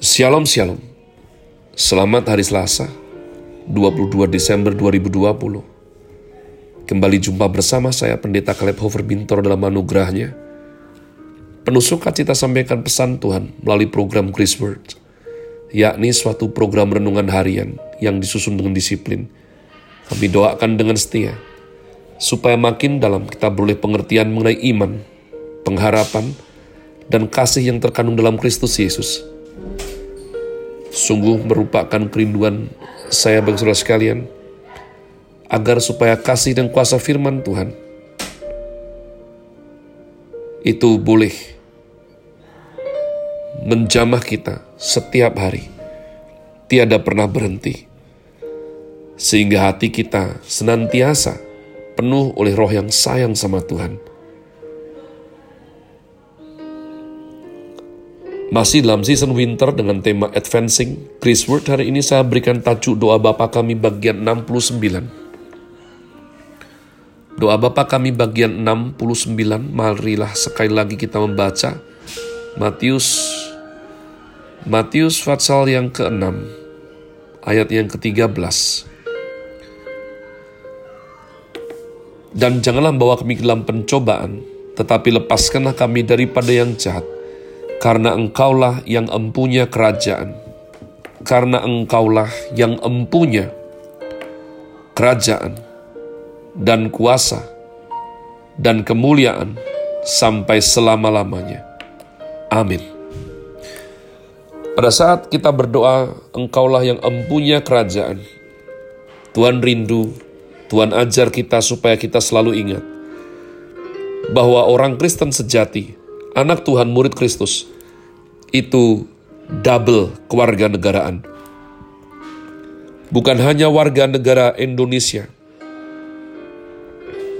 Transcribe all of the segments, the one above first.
Shalom Shalom. Selamat hari Selasa 22 Desember 2020 Kembali jumpa bersama saya Pendeta Kaleb Hofer Bintor dalam anugerahnya. Penuh sukacita sampaikan pesan Tuhan melalui program Grace Word yakni suatu program renungan harian yang disusun dengan disiplin. Kami doakan dengan setia supaya makin dalam kita beroleh pengertian mengenai iman, pengharapan, dan kasih yang terkandung dalam Kristus Yesus Sungguh merupakan kerinduan saya bagi saudara sekalian, agar supaya kasih dan kuasa firman Tuhan itu boleh menjamah kita setiap hari, tiada pernah berhenti, sehingga hati kita senantiasa penuh oleh roh yang sayang sama Tuhan Masih dalam season winter dengan tema Advancing Grace Word, hari ini saya berikan tajuk doa Bapa kami bagian 69. Doa Bapa kami bagian 69, marilah sekali lagi kita membaca Matius Matius Fatsal yang ke-6, ayat yang ke-13. Dan janganlah bawa kami ke dalam pencobaan, tetapi lepaskanlah kami daripada yang jahat karena engkaulah yang empunya kerajaan, karena engkaulah yang empunya kerajaan dan kuasa dan kemuliaan sampai selama-lamanya. Amin. Pada saat kita berdoa, engkaulah yang empunya kerajaan. Tuhan rindu, Tuhan ajar kita supaya kita selalu ingat bahwa orang Kristen sejati anak Tuhan murid Kristus itu double keluarga negaraan. Bukan hanya warga negara Indonesia,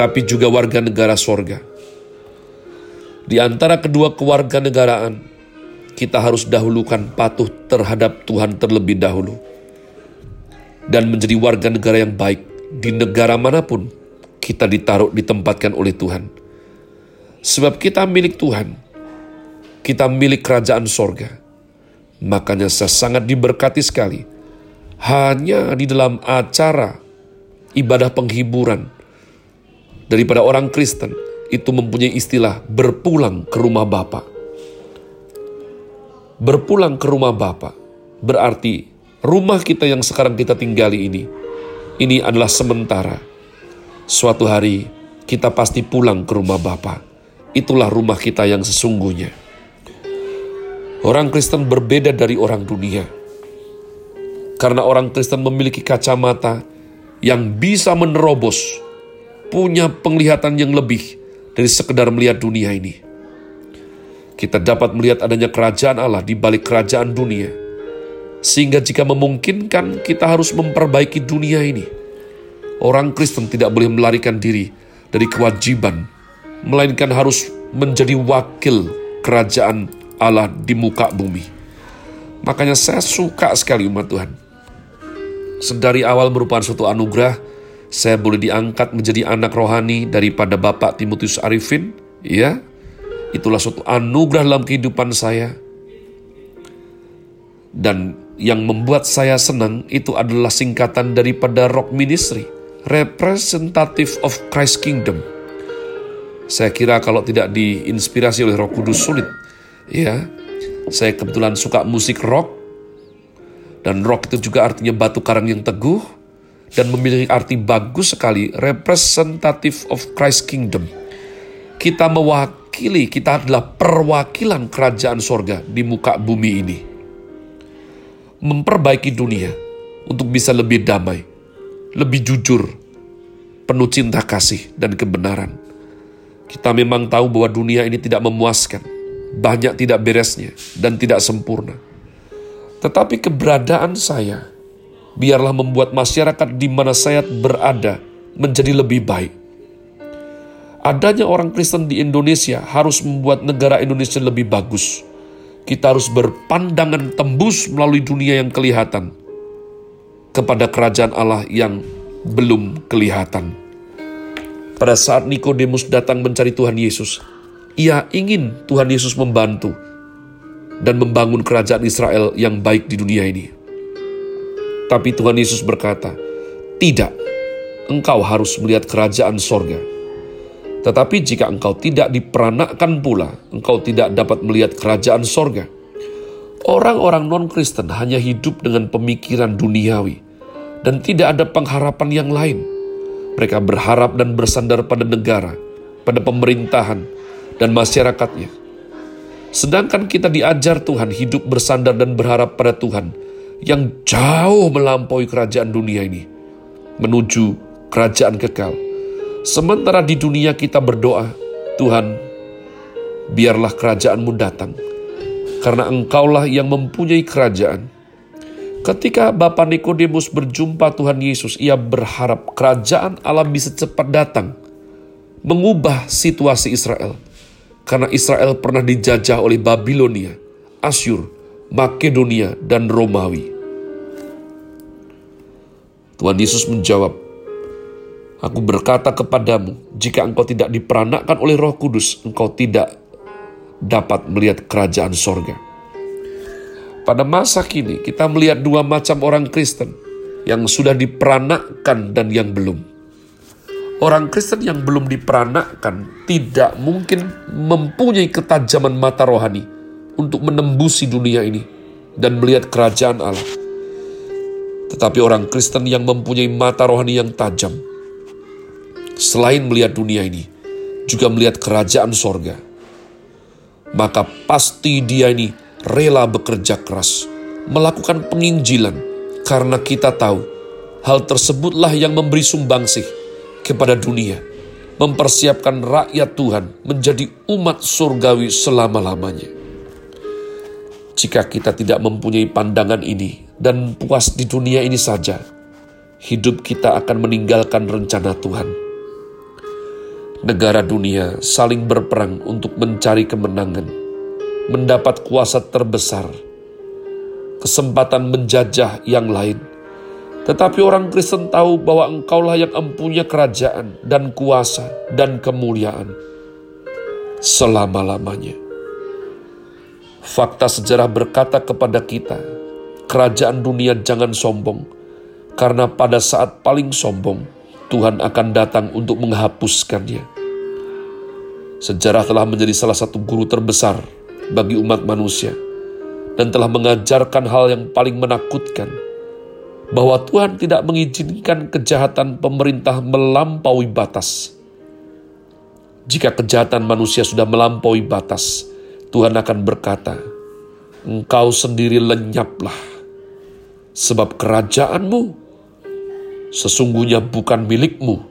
tapi juga warga negara sorga. Di antara kedua keluarga negaraan, kita harus dahulukan patuh terhadap Tuhan terlebih dahulu. Dan menjadi warga negara yang baik di negara mana pun kita ditaruh ditempatkan oleh Tuhan Sebab kita milik Tuhan, kita milik kerajaan sorga. Makanya saya sangat diberkati sekali. Hanya di dalam acara ibadah penghiburan daripada orang Kristen itu mempunyai istilah berpulang ke rumah Bapa. Berpulang ke rumah Bapa berarti rumah kita yang sekarang kita tinggali ini, ini adalah sementara. Suatu hari kita pasti pulang ke rumah Bapa itulah rumah kita yang sesungguhnya. Orang Kristen berbeda dari orang dunia. Karena orang Kristen memiliki kacamata yang bisa menerobos, punya penglihatan yang lebih dari sekedar melihat dunia ini. Kita dapat melihat adanya kerajaan Allah di balik kerajaan dunia. Sehingga jika memungkinkan kita harus memperbaiki dunia ini. Orang Kristen tidak boleh melarikan diri dari kewajiban melainkan harus menjadi wakil kerajaan Allah di muka bumi. Makanya saya suka sekali umat Tuhan. Sedari awal merupakan suatu anugerah, saya boleh diangkat menjadi anak rohani daripada Bapak Timotius Arifin, ya. Itulah suatu anugerah dalam kehidupan saya. Dan yang membuat saya senang itu adalah singkatan daripada Rock Ministry, Representative of Christ Kingdom saya kira kalau tidak diinspirasi oleh Roh Kudus sulit. Ya, saya kebetulan suka musik rock dan rock itu juga artinya batu karang yang teguh dan memiliki arti bagus sekali representative of Christ Kingdom. Kita mewakili, kita adalah perwakilan kerajaan sorga di muka bumi ini. Memperbaiki dunia untuk bisa lebih damai, lebih jujur, penuh cinta kasih dan kebenaran kita memang tahu bahwa dunia ini tidak memuaskan, banyak tidak beresnya, dan tidak sempurna. Tetapi keberadaan saya, biarlah membuat masyarakat di mana saya berada menjadi lebih baik. Adanya orang Kristen di Indonesia harus membuat negara Indonesia lebih bagus. Kita harus berpandangan tembus melalui dunia yang kelihatan kepada kerajaan Allah yang belum kelihatan. Pada saat Nikodemus datang mencari Tuhan Yesus, ia ingin Tuhan Yesus membantu. dan membangun kerajaan Israel yang baik di dunia ini. Tapi Tuhan Yesus berkata, "Tidak, engkau harus melihat kerajaan sorga." Tetapi jika engkau tidak diperanakkan pula, engkau tidak dapat melihat kerajaan sorga. Orang-orang non-Kristen hanya hidup dengan pemikiran duniawi dan tidak ada pengharapan yang lain. Mereka berharap dan bersandar pada negara, pada pemerintahan, dan masyarakatnya. Sedangkan kita diajar Tuhan hidup bersandar dan berharap pada Tuhan yang jauh melampaui kerajaan dunia ini, menuju kerajaan kekal Sementara di dunia kita berdoa, Tuhan, biarlah kerajaanmu datang, karena engkaulah yang mempunyai kerajaan. Ketika Bapak Nikodemus berjumpa Tuhan Yesus, ia berharap kerajaan Allah bisa cepat datang, mengubah situasi Israel. Karena Israel pernah dijajah oleh Babilonia, Asyur, Makedonia, dan Romawi. Tuhan Yesus menjawab, Aku berkata kepadamu, jika engkau tidak diperanakkan oleh roh kudus, engkau tidak dapat melihat kerajaan sorga. Pada masa kini, kita melihat dua macam orang Kristen, yang sudah diperanakkan dan yang belum. Orang Kristen yang belum diperanakkan tidak mungkin mempunyai ketajaman mata rohani untuk menembusi dunia ini dan melihat kerajaan Allah. Tetapi orang Kristen yang mempunyai mata rohani yang tajam, selain melihat dunia ini, juga melihat kerajaan sorga. Maka pasti dia ini rela bekerja keras, melakukan penginjilan, karena kita tahu hal tersebutlah yang memberi sumbangsih kepada dunia, mempersiapkan rakyat Tuhan menjadi umat surgawi selama-lamanya. Jika kita tidak mempunyai pandangan ini dan puas di dunia ini saja, hidup kita akan meninggalkan rencana Tuhan negara dunia saling berperang untuk mencari kemenangan, mendapat kuasa terbesar, kesempatan menjajah yang lain. Tetapi orang Kristen tahu bahwa engkaulah yang empunya kerajaan dan kuasa dan kemuliaan selama-lamanya. Fakta sejarah berkata kepada kita, kerajaan dunia jangan sombong, karena pada saat paling sombong, Tuhan akan datang untuk menghapuskannya. Sejarah telah menjadi salah satu guru terbesar bagi umat manusia dan telah mengajarkan hal yang paling menakutkan bahwa Tuhan tidak mengizinkan kejahatan pemerintah melampaui batas. Jika kejahatan manusia sudah melampaui batas, Tuhan akan berkata, "Engkau sendiri lenyaplah, sebab kerajaanmu sesungguhnya bukan milikmu,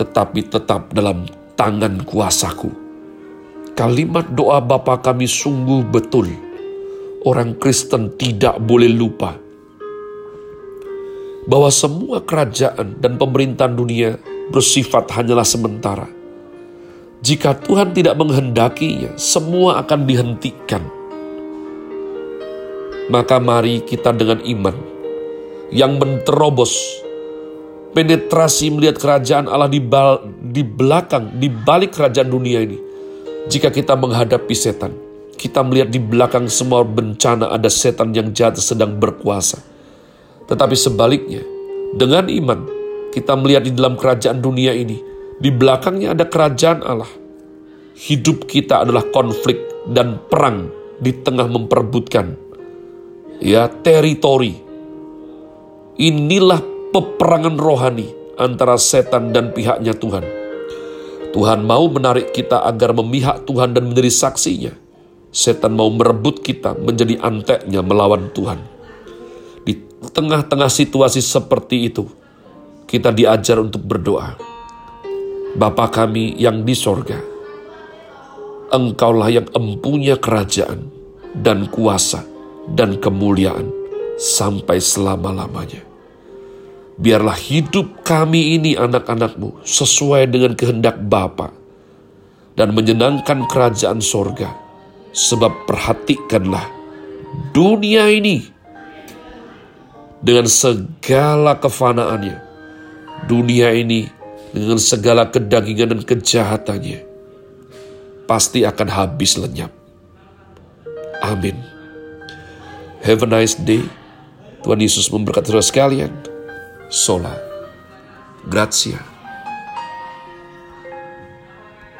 tetapi tetap dalam tangan kuasaku. Kalimat doa Bapa kami sungguh betul. Orang Kristen tidak boleh lupa bahwa semua kerajaan dan pemerintahan dunia bersifat hanyalah sementara. Jika Tuhan tidak menghendakinya, semua akan dihentikan. Maka mari kita dengan iman yang menerobos penetrasi melihat kerajaan Allah di, bal, di belakang, di balik kerajaan dunia ini. Jika kita menghadapi setan, kita melihat di belakang semua bencana ada setan yang jahat sedang berkuasa. Tetapi sebaliknya, dengan iman, kita melihat di dalam kerajaan dunia ini, di belakangnya ada kerajaan Allah. Hidup kita adalah konflik dan perang di tengah memperebutkan ya teritori. Inilah peperangan rohani antara setan dan pihaknya Tuhan. Tuhan mau menarik kita agar memihak Tuhan dan menjadi saksinya. Setan mau merebut kita menjadi anteknya melawan Tuhan. Di tengah-tengah situasi seperti itu, kita diajar untuk berdoa. Bapa kami yang di sorga, Engkaulah yang empunya kerajaan dan kuasa dan kemuliaan sampai selama-lamanya. Biarlah hidup kami ini anak-anakmu sesuai dengan kehendak Bapa dan menyenangkan kerajaan sorga. Sebab perhatikanlah dunia ini dengan segala kefanaannya. Dunia ini dengan segala kedagingan dan kejahatannya pasti akan habis lenyap. Amin. Have a nice day. Tuhan Yesus memberkati saudara sekalian. sola. Gracias.